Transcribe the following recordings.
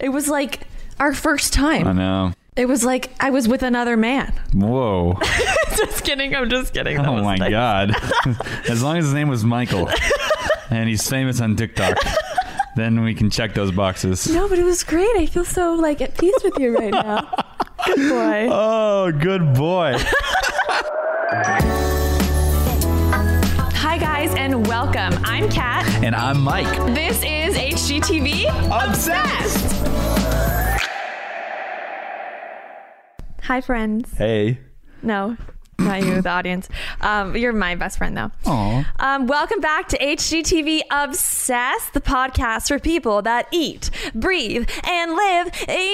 It was like our first time. I know. It was like I was with another man. Whoa. just kidding. I'm just kidding. That Oh my nice. god. as long as his name was Michael and he's famous on TikTok, then we can check those boxes. No, but it was great. I feel so like at peace with you right now. Good boy. Oh, good boy. Hi guys and welcome. I'm Kat. and I'm Mike. This is HGTV Obsessed. Hi friends. Hey. No, not you, the audience. Um, you're my best friend though. Aw. Um, welcome back to HGTV Obsessed, the podcast for people that eat, breathe, and live HGTV.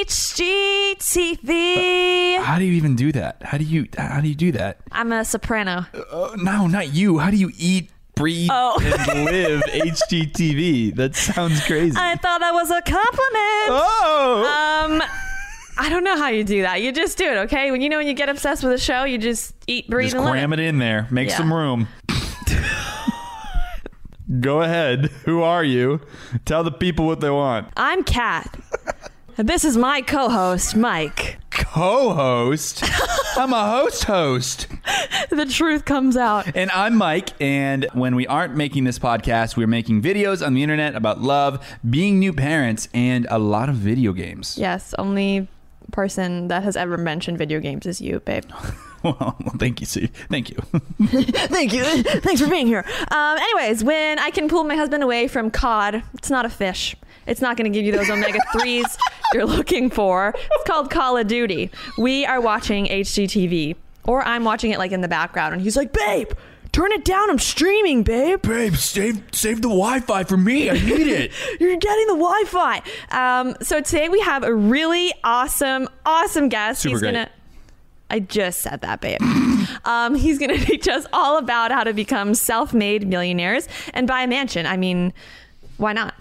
How do you even do that? How do you how do you do that? I'm a soprano. Uh, no, not you. How do you eat, breathe, Oh. and live HGTV? That sounds crazy. I thought that was a compliment. oh. Um, I don't know how you do that. You just do it, okay? When you know when you get obsessed with a show, you just eat, breathe, Just and cram it in there. Make Yeah. some room. Go ahead. Who are you? Tell the people what they want. I'm Kat. This is my co-host, Mike. Co-host. I'm a host host. The truth comes out. And I'm Mike, and when we aren't making this podcast, we're making videos on the internet about love, being new parents, and a lot of video games. Yes, only person that has ever mentioned video games is you, babe. Well, thank you, Steve. Thank you. Thank you. Thanks for being here. Um, anyways, when I can pull my husband away from cod, it's not a fish. It's not going to give you those omega 3s you're looking for. It's called Call of Duty. We are watching HGTV, or I'm watching it like in the background, and he's like, babe, turn it down. I'm streaming, babe. Babe, save save the Wi-Fi for me. I need it. You're getting the Wi-Fi. Um, so today we have a really awesome, awesome guest. Super he's great. gonna. I just said that, babe. um, he's gonna teach us all about how to become self-made millionaires and buy a mansion. I mean, why not?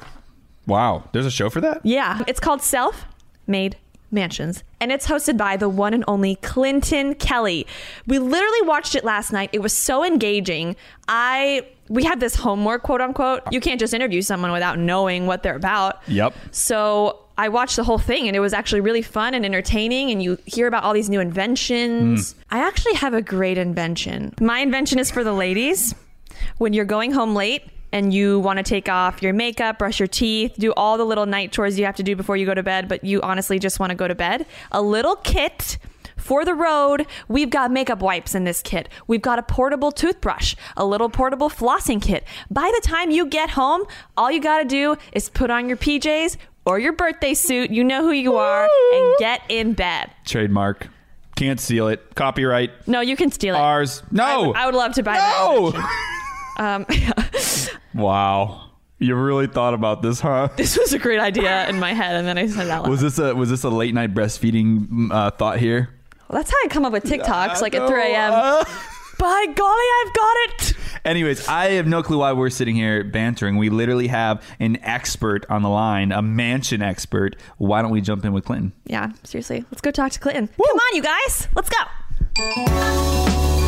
wow, there's a show for that? Yeah, it's called Self Made Mansions, and it's hosted by the one and only Clinton Kelly. We literally watched it last night. It was so engaging. I we had this homework, quote unquote. You can't just interview someone without knowing what they're about. Yep. So I watched the whole thing and it was actually really fun and entertaining. And you hear about all these new inventions. Hmm. I actually have a great invention. My invention is for the ladies. When you're going home late and you want to take off your makeup, brush your teeth, do all the little night chores you have to do before you go to bed, but you honestly just want to go to bed, a little kit for the road, we've got makeup wipes in this kit. We've got a portable toothbrush, a little portable flossing kit. By the time you get home, all you got to do is put on your PJs or your birthday suit, you know who you are, and get in bed. Trademark. Can't steal it. Copyright. No, you can steal it. Ours. No. would, I would love to buy that. Um, wow. You really thought about this, huh? this was a great idea in my head, and then I said that loud. Was this a was this a late night breastfeeding uh, thought here? Well, that's how I come up with TikToks, like at 3 a.m. uh, By golly, I've got it. Anyways, I have no clue why we're sitting here bantering. We literally have an expert on the line, a mansion expert. Why don't we jump in with Clinton? Yeah, seriously. Let's go talk to Clinton. Come on, you guys. Let's go.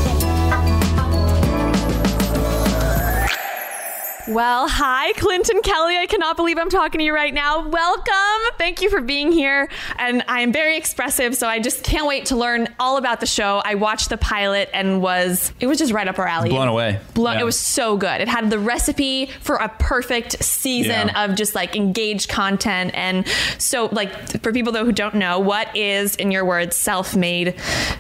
Well, hi, Clinton Kelly. I cannot believe I'm talking to you right now. Welcome. Thank you for being here. And I am very expressive, so I just can't wait to learn all about the show. I watched the pilot and was, it was just right up our alley. Blown away. Blown, Yeah. It was so good. It had the recipe for a perfect season Yeah. of just like engaged content. And so, like, for people though who don't know, what is, in your words, self made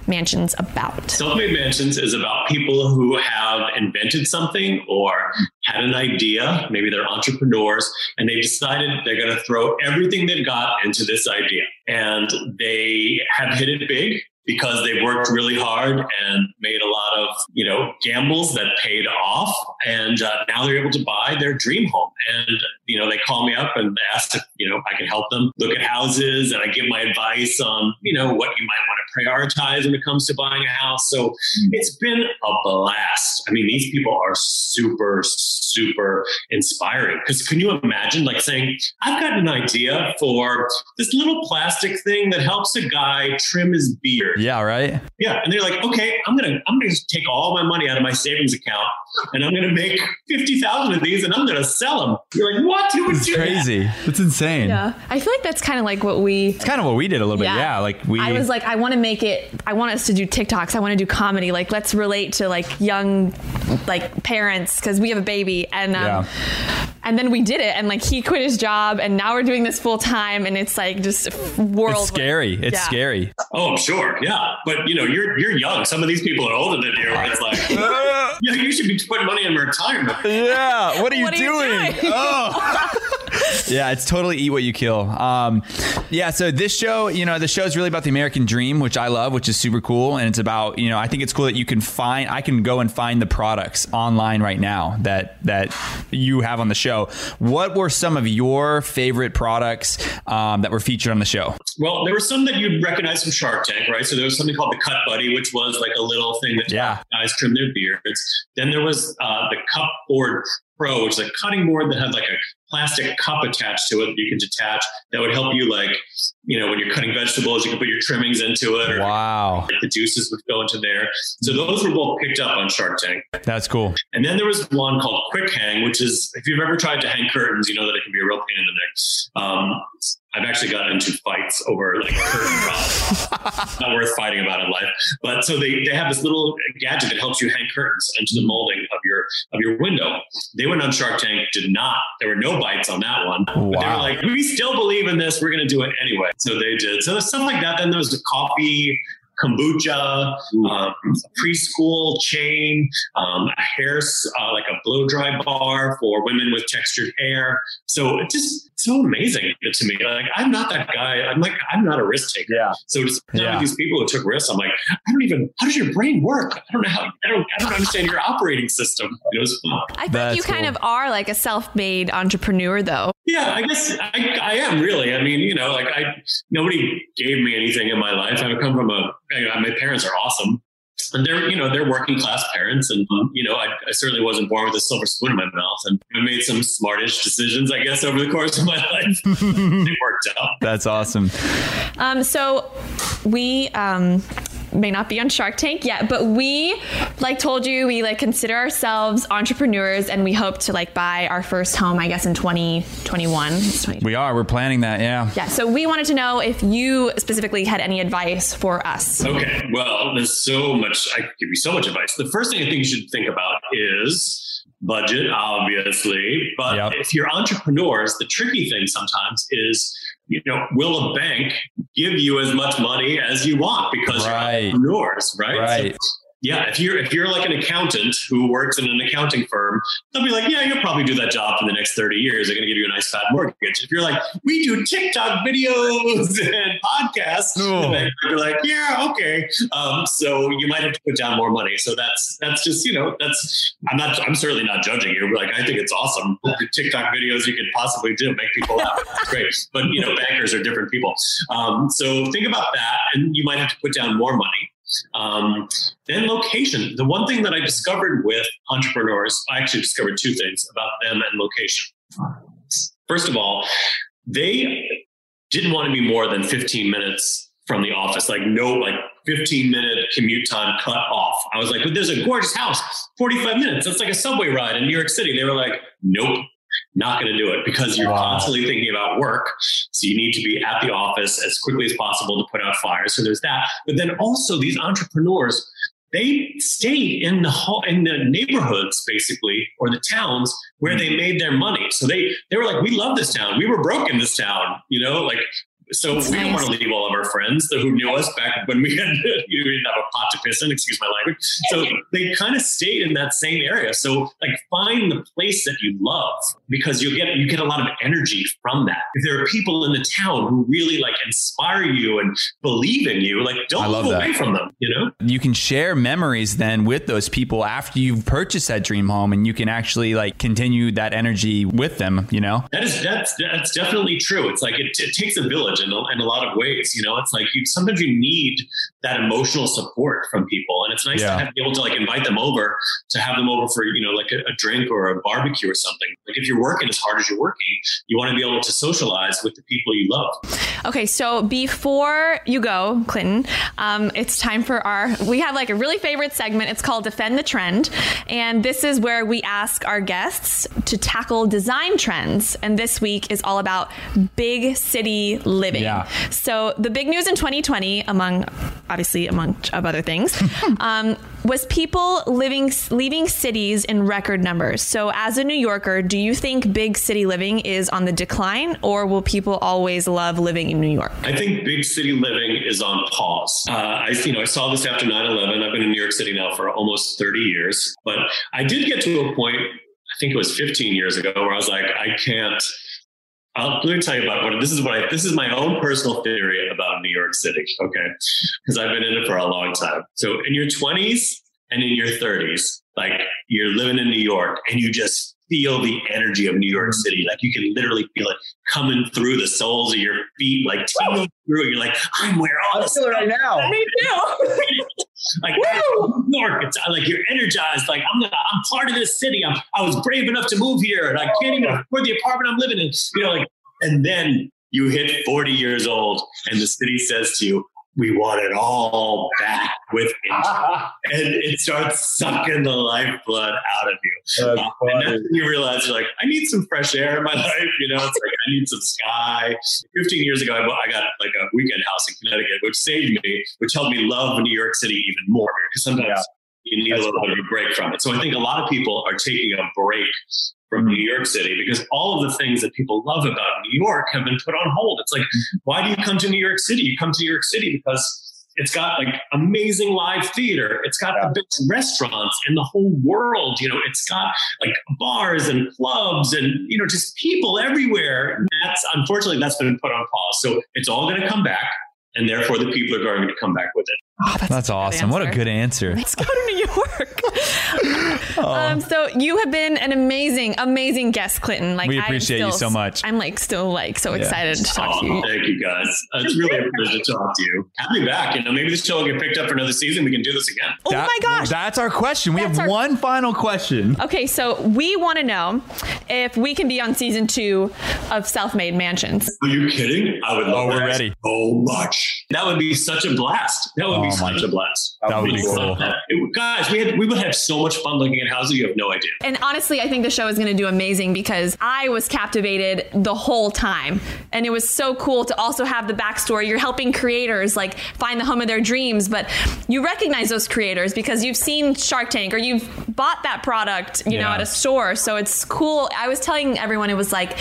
mansions about? Self-made mansions is about people who have invented something or had an idea. Maybe they're entrepreneurs and they've decided they're going to throw everything they've got into this idea. And they have hit it big because they worked really hard and made a lot of, you know, gambles that paid off. And uh, now they're able to buy their dream home. And, you know, they call me up and ask if, you know, I can help them look at houses and I give my advice on, you know, what you might want to prioritize when it comes to buying a house. So it's been a blast. I mean, these people are super, super inspiring. Because can you imagine, like, saying, I've got an idea for this little plastic thing that helps a guy trim his beard. Yeah, right. Yeah, and they're like, okay, I'm gonna I'm gonna just take all my money out of my savings account and I'm going to make 50,000 of these and I'm going to sell them. You're like, what? Who would It's do that? crazy. It's insane. Yeah. I feel like that's kind of like what we It's kind of what we did a little bit. Yeah. Like we. I was like, I want to make it. I want us to do TikToks. I want to do comedy. Like, let's relate to like young, like parents because we have a baby, and um, Yeah. and then we did it, and like he quit his job, and now we're doing this full time, and it's like just world. it's scary. It's Yeah. scary. Oh, sure. Yeah. But, you know, you're you're young. Some of these people are older than you. and It's like, yeah, you should be putting money in retirement. yeah. What are you What are you doing? doing? oh. yeah, it's totally eat what you kill. Um, yeah, so this show, you know, the show is really about the American dream, which I love, which is super cool, and it's about, you know, I think it's cool that you can find, I can go and find the products online right now that that you have on the show. What were some of your favorite products um, that were featured on the show? Well, there were some that you'd recognize from Shark Tank, right? So there was something called the Cut Buddy, which was like a little thing that Yeah. guys trim their beards. Then there was uh, the Cup Board Pro, which is a cutting board that had like a plastic cup attached to it that you can detach that would help you, like, you know, when you're cutting vegetables, you can put your trimmings into it, or Wow, the juices would go into there. So those were both picked up on Shark Tank. that's cool. And then there was one called Quick Hang, which is if you've ever tried to hang curtains, you know that it can be a real pain in the neck. Um, I've actually gotten into fights over like curtain rods. Not worth fighting about in life. But so they, they have this little gadget that helps you hang curtains into the molding your of your window. They went on Shark Tank, did not. There were no bites on that one. But they were like, we still believe in this. We're going to do it anyway. So they did. So there's stuff like that. Then there was the coffee kombucha, um, preschool chain, um, a hair, uh, like a blow dry bar for women with textured hair. So it's just so amazing to me. Like I'm not that guy. I'm like I'm not a risk taker. Yeah. So just Yeah. yeah. these people who took risks, I'm like, I don't even. How does your brain work? I don't know how. I don't. I don't understand your operating system. It was fun. I think That's you kind of are like a self-made entrepreneur, though. Yeah, I guess I, I am really. I mean, you know, like I nobody gave me anything in my life. I come from a. I, my parents are awesome, and they're you know they're working class parents, and um, you know I, I certainly wasn't born with a silver spoon in my mouth, and I made some smartish decisions, I guess, over the course of my life. it worked out. That's awesome. Um, so we um, may not be on Shark Tank yet, but we, like, told you we like consider ourselves entrepreneurs, and we hope to like buy our first home, I guess, in 2021. 20 We are. We're planning that. Yeah. yeah. So we wanted to know if you specifically had any advice for us. Okay, well, there's so much. I could give you so much advice. The first thing I think you should think about is budget, obviously. But Yep. if you're entrepreneurs, the tricky thing sometimes is, you know, will a bank give you as much money as you want because Right. you're entrepreneurs, right? Right. So, yeah, if you're if you're like an accountant who works in an accounting firm, they'll be like, yeah, you'll probably do that job for the next 30 years. They're going to give you a nice fat mortgage. If you're like, we do TikTok videos and podcasts, Oh. the bank would like, yeah, okay. Um, so you might have to put down more money. So that's that's just you know that's I'm not I'm certainly not judging you. Like I think it's awesome. The TikTok videos you could possibly do make people laugh. It's great, but you know bankers are different people. Um, so think about that, and you might have to put down more money. Um, then location. The one thing that I discovered with entrepreneurs, I actually discovered two things about them and location. First of all, they didn't want to be more than 15 minutes from the office, like no, like 15 minute commute time cut off. I was like, but there's a gorgeous house, 45 minutes. That's like a subway ride in New York City. They were like, nope, not going to do it because you're Wow. constantly thinking about work. So you need to be at the office as quickly as possible to put out fires. So there's that. But then also these entrepreneurs, they stayed in the ho- in the neighborhoods basically or the towns where hmm. they made their money. So they they were like, we love this town. We were broke in this town, you know, like. So That's we don't want to leave all of our friends who knew us back when we had you know, we didn't have a pot to piss in. Excuse my language. So they kind of stayed in that same area. So like find the place that you love because you get you get a lot of energy from that. If there are people in the town who really like inspire you and believe in you, like don't love move that. away from them. You know. you can share memories then with those people after you've purchased that dream home and you can actually like continue that energy with them you know That is that's that's definitely true. It's like it, it takes a village in a, in a lot of ways. You know, it's like you sometimes you need that emotional support from people, It's nice Yeah. to have, be able to like invite them over to have them over for you know like a, a drink or a barbecue or something. Like if you're working as hard as you're working, you want to be able to socialize with the people you love. Okay, so before you go, Clinton, um, it's time for our. We have like a really favorite segment. It's called Defend the Trend. And this is where we ask our guests to tackle design trends. And this week is all about big city living. Yeah. So the big news in 2020, among obviously among of other things, um, was people living leaving cities in record numbers. So as a New Yorker, do you think big city living is on the decline, or will people always love living in New York? I think big city living is on pause. Uh, I, you know, I saw this after 9/11. I've been in New York City now for almost 30 years, but I did get to a point. I think it was 15 years ago where I was like, I can't. I'll, let me tell you about what this is. What I, this is my own personal theory about New York City. Okay, because I've been in it for a long time. So in your 20s and in your 30s, like you're living in New York and you just feel the energy of New York City. Like you can literally feel it coming through the soles of your feet, like tingling through. You're like, I'm where all this feel it right now. Me too. like New York. It's like you're energized. Like I'm, gonna, I'm part of this city. I'm, I was brave enough to move here, and I can't even oh. afford the apartment I'm living in. You know, like, and then you hit 40 years old, and the city says to you, "We want it all back with interest," and it starts sucking the lifeblood out of you. And you realize you're like, I need some fresh air in my life. You know, it's like I need some sky. 15 years ago, I, got like a weekend house in Connecticut, which saved me, which helped me love New York City even more because sometimes Yeah. you need That's a little bit of a break from it. So I think a lot of people are taking a break from hmm. New York City because all of the things that people love about New York have been put on hold. It's like, why do you come to New York City? You come to New York City because it's got like amazing live theater. It's got the best restaurants in the whole world. You know, it's got like bars and clubs and, you know, just people everywhere. And That's unfortunately that's been put on pause. So it's all going to come back. And therefore the people are going to come back with it. Oh, that's, That's awesome. What a good answer. Let's go to New York. Oh. um, so you have been an amazing, amazing guest, Clinton. Like We I am appreciate you so much. I'm like still like so Yeah. excited to talk Oh, to you. thank you guys. It's really a pleasure to talk to you. Have me back. You know, maybe this show will get picked up for another season. We can do this again. Oh That- my gosh. That's our question. We That's have our- one final question. Okay, so we want to know if we can be on season two of Self-Made Mansions. Are you kidding? I would love Oh, we're that ready. so much. That would be such a blast. That would Oh, be my- such a blast. That would be love cool. It- guys, we had we would have so much fun looking at houses. You have no idea. And honestly, I think the show is going to do amazing because I was captivated the whole time. And it was so cool to also have the backstory. You're helping creators like find the home of their dreams, but you recognize those creators because you've seen Shark Tank or you've bought that product, you know, at a store. So it's cool. I was telling everyone it was like,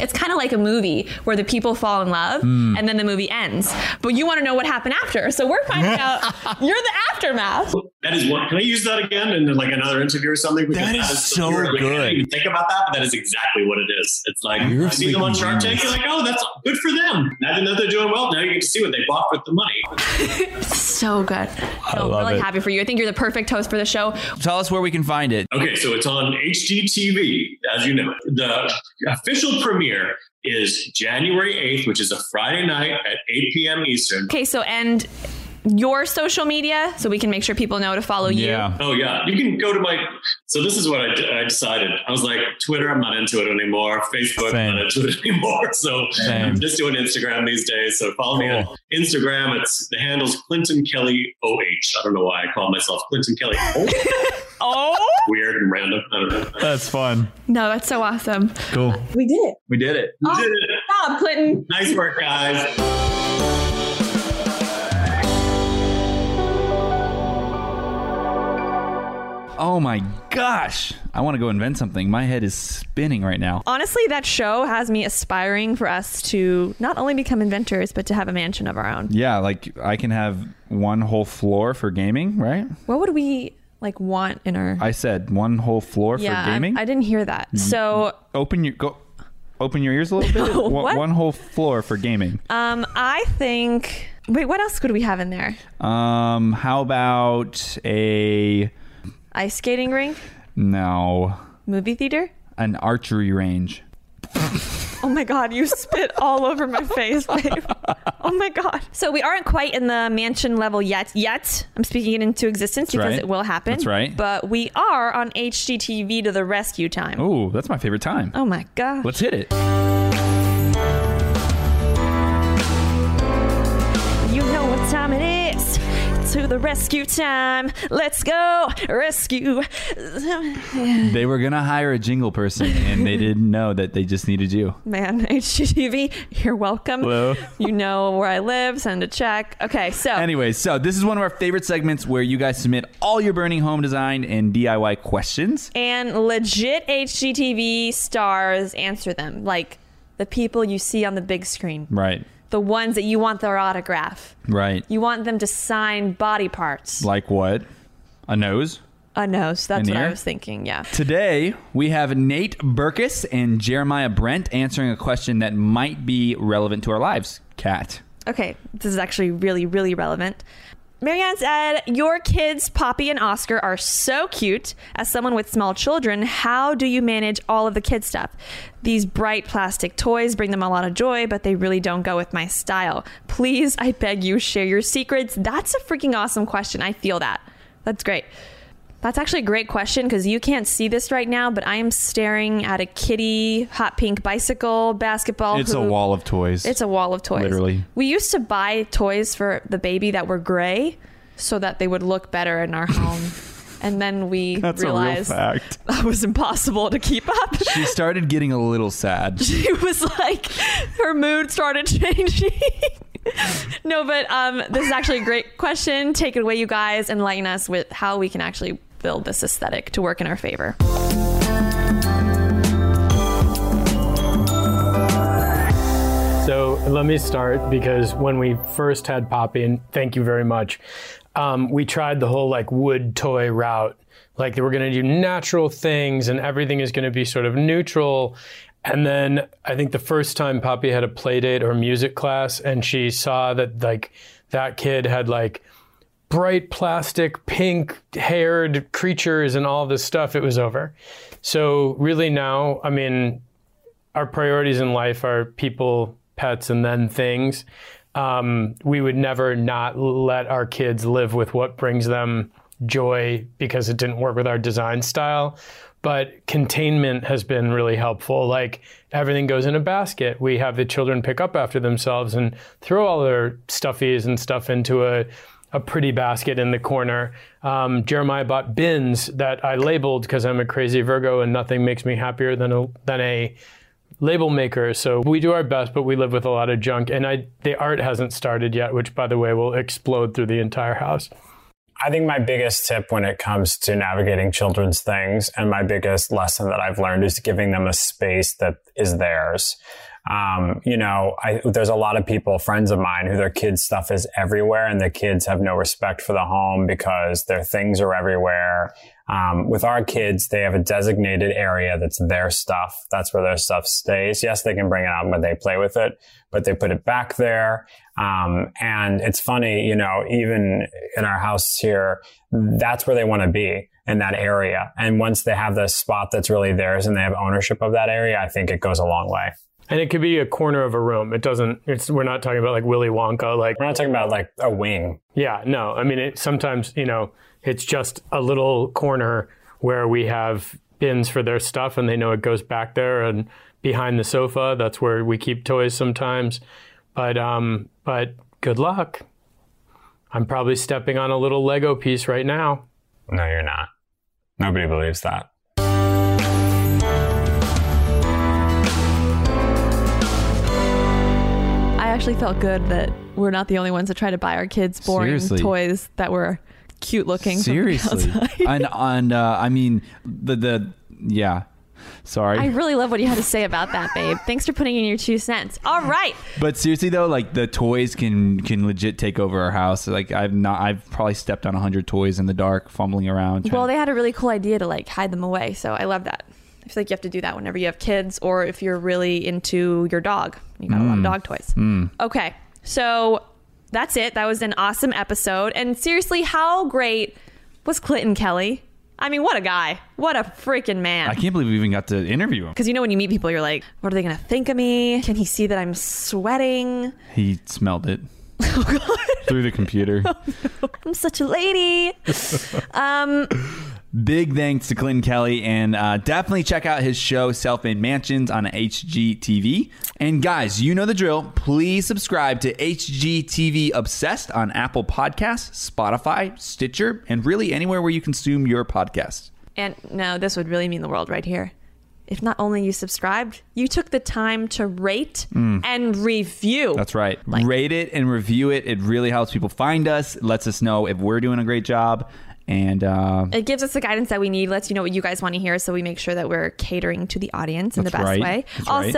it's kind of like a movie where the people fall in love Hmm. and then the movie ends. But you want to know what happened after. So we're finding out you're the aftermath. That is one. Can I use that again in like another interview or something? Because That is so you're- like, I good. didn't even think about that, but that is exactly what it is. It's like You're a see them on Shark Tank, you're like, oh, that's good for them. Now they know they're doing well. Now you get to see what they bought with the money. So good. I'm love really it. happy for you. I think you're the perfect host for the show. Tell us where we can find it. Okay, so it's on HGTV, as you know. The official premiere is January 8th, which is a Friday night at 8 p.m. Eastern. Okay, so and your social media so we can make sure people know to follow you. Yeah. Oh yeah, you can go to my. So this is what I, d- I decided. I was like, Twitter, I'm not into it anymore. Facebook, Same. I'm not into it anymore. So Same. I'm just doing Instagram these days. So follow me on Instagram. It's the handle's Clinton Kelly OH. I don't know why I call myself Clinton Kelly. Oh, Oh weird and random. I don't know. That's fun. no, that's so awesome. Cool. We did it. We did it. You oh, did it. Bob Clinton. Nice work, guys. Oh my gosh. I want to go invent something. My head is spinning right now. Honestly, that show has me aspiring for us to not only become inventors, but to have a mansion of our own. Yeah, like I can have one whole floor for gaming, right? What would we like want in our I said one whole floor Yeah, for I- gaming. I, didn't hear that. So open your go open your ears a little bit. What? one whole floor for gaming. um I think wait, what else could we have in there? Um how about a Ice skating rink? no, Movie theater? an archery range. Oh my god, you spit all over my face, babe. Oh my god. So we aren't quite in the mansion level yet. Yet. I'm speaking it into existence because right. it will happen. That's right. But we are on HGTV to the rescue time. Oh, that's my favorite time. Oh my god. Let's hit it. To the rescue time. Let's go. Rescue. They were gonna hire a jingle person, and they didn't know that they just needed you. Man, HGTV, you're welcome. Hello. You know where I live. Send a check. Okay, so. Anyway, so this is one of our favorite segments where you guys submit all your burning home design and DIY questions. and legit HGTV stars answer them. Like the people you see on the big screen, Right. The ones that you want their autograph. Right. You want them to sign body parts. Like what? A nose. A nose. That's An what I was thinking. Yeah. Today, we have Nate Berkus and Jeremiah Brent answering a question that might be relevant to our lives. Kat. Okay, this is actually really, really relevant. Marianne said, Your kids, Poppy and Oscar, are so cute. As someone with small children, how do you manage all of the kid stuff? These bright plastic toys bring them a lot of joy, but they really don't go with my style. Please, I beg you, share your secrets. That's a freaking awesome question. I feel that. That's great. That's actually a great question because you can't see this right now, but I am staring at a kitty hot pink bicycle basketball. It's a wall of toys. It's a wall of toys. Literally. We used to buy toys for the baby that were gray so that they would look better in our home. and then we That's realized fact. that was impossible to keep up. She started getting a little sad. she was like her mood started changing. no, but um this is actually a great question. Take it away you guys and enlighten us with how we can actually build this aesthetic to work in our favor. So let me start because when we first had Poppy, and thank you very much, um, we tried the whole like wood toy route. Like we're going to do natural things and everything is going to be sort of neutral. And then I think the first time Poppy had a play date or music class and she saw that like that kid had like bright plastic pink haired creatures and all this stuff, it was over. So really now, I mean, our priorities in life are people, pets, and then things. Um, we would never not let our kids live with what brings them joy because it didn't work with our design style. But containment has been really helpful. Like everything goes in a basket. We have the children pick up after themselves and throw all their stuffies and stuff into a a pretty basket in the corner. Um, Jeremiah bought bins that I labeled because I'm a crazy Virgo and nothing makes me happier than a than a label maker. So we do our best, but we live with a lot of junk. And I the art hasn't started yet, which by the way will explode through the entire house. I think my biggest tip when it comes to navigating children's things and my biggest lesson that I've learned is giving them a space that is theirs. Um, you know, I, there's a lot of people, friends of mine, who their kids' stuff is everywhere and the kids have no respect for the home because their things are everywhere. Um, with our kids, they have a designated area that's their stuff. That's where their stuff stays. Yes, they can bring it out when they play with it, but they put it back there. Um, and it's funny, you know, even in our house here, that's where they want to be in that area. And once they have the spot that's really theirs and they have ownership of that area, I think it goes a long way. And it could be a corner of a room. It doesn't. It's we're not talking about like Willy Wonka. Like We're not talking about like a wing. yeah, no. I mean, it, sometimes you know it's just a little corner where we have bins for their stuff, and they know it goes back there and behind the sofa. That's where we keep toys sometimes. But um, but good luck. I'm probably stepping on a little Lego piece right now. No, you're not. Nobody believes that. Actually felt good that we're not the only ones that try to buy our kids boring Seriously. toys that were cute looking. Seriously. and and uh, I mean the the yeah. Sorry. I really love what you had to say about that, babe. Thanks for putting in your two cents. All right. But seriously though, like the toys can can legit take over our house. Like I've not, I've probably stepped on a hundred toys in the dark, fumbling around. Well, they had a really cool idea to like hide them away, so I love that. I feel like you have to do that whenever you have kids, or if you're really into your dog. You got a lot of dog toys. Okay, so that's it. That was an awesome episode. And seriously, how great was Clinton Kelly? I mean, what a guy. What a freaking man. I can't believe we even got to interview him. Because you know, when you meet people, you're like, what are they going to think of me? Can he see that I'm sweating? He smelled it Oh, through the computer. I'm such a lady. um, Big thanks to Clinton Kelly, and uh, definitely check out his show Self Made Mansions on HGTV. And guys, you know the drill. Please subscribe to HGTV Obsessed on Apple Podcasts, Spotify, Stitcher, and really anywhere where you consume your podcasts. and no, this would really mean the world right here. If not only you subscribed, you took the time to rate and review. That's right. Like- Rate it and review it. It really helps people find us. It lets us know if we're doing a great job. And uh, it gives us the guidance that we need, lets you know what you guys want to hear, so we make sure that we're catering to the audience in the best right. way. That's right.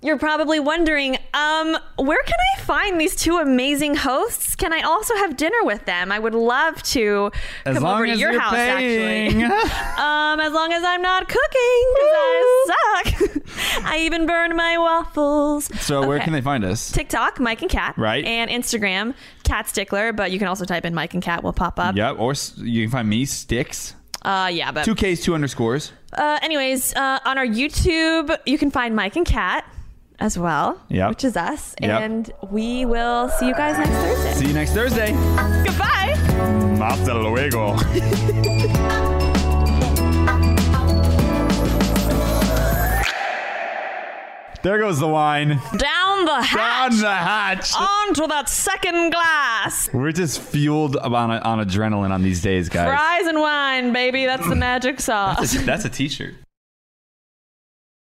You're probably wondering, um, where can I find these two amazing hosts? Can I also have dinner with them? I would love to as come over to your house, paying. actually. Um, as long as I'm not cooking, because I suck. I even burned my waffles. so where can they find us? TikTok, Mike and Kat. Right. And Instagram, Kat Stickler, but you can also type in Mike and Kat, will pop up. Yep. Or you can find me, Sticks. Uh, yeah, but Two Ks, two underscores. Uh, anyways, uh, on our YouTube, you can find Mike and Kat as well, Yep. which is us. Yep. And we will see you guys next Thursday. See you next Thursday. Goodbye. Hasta luego. there goes the wine. Down the hatch. Down the hatch. Onto that second glass. We're just fueled on, on adrenaline on these days, guys. Fries and wine, baby. That's the magic sauce. That's a t-shirt.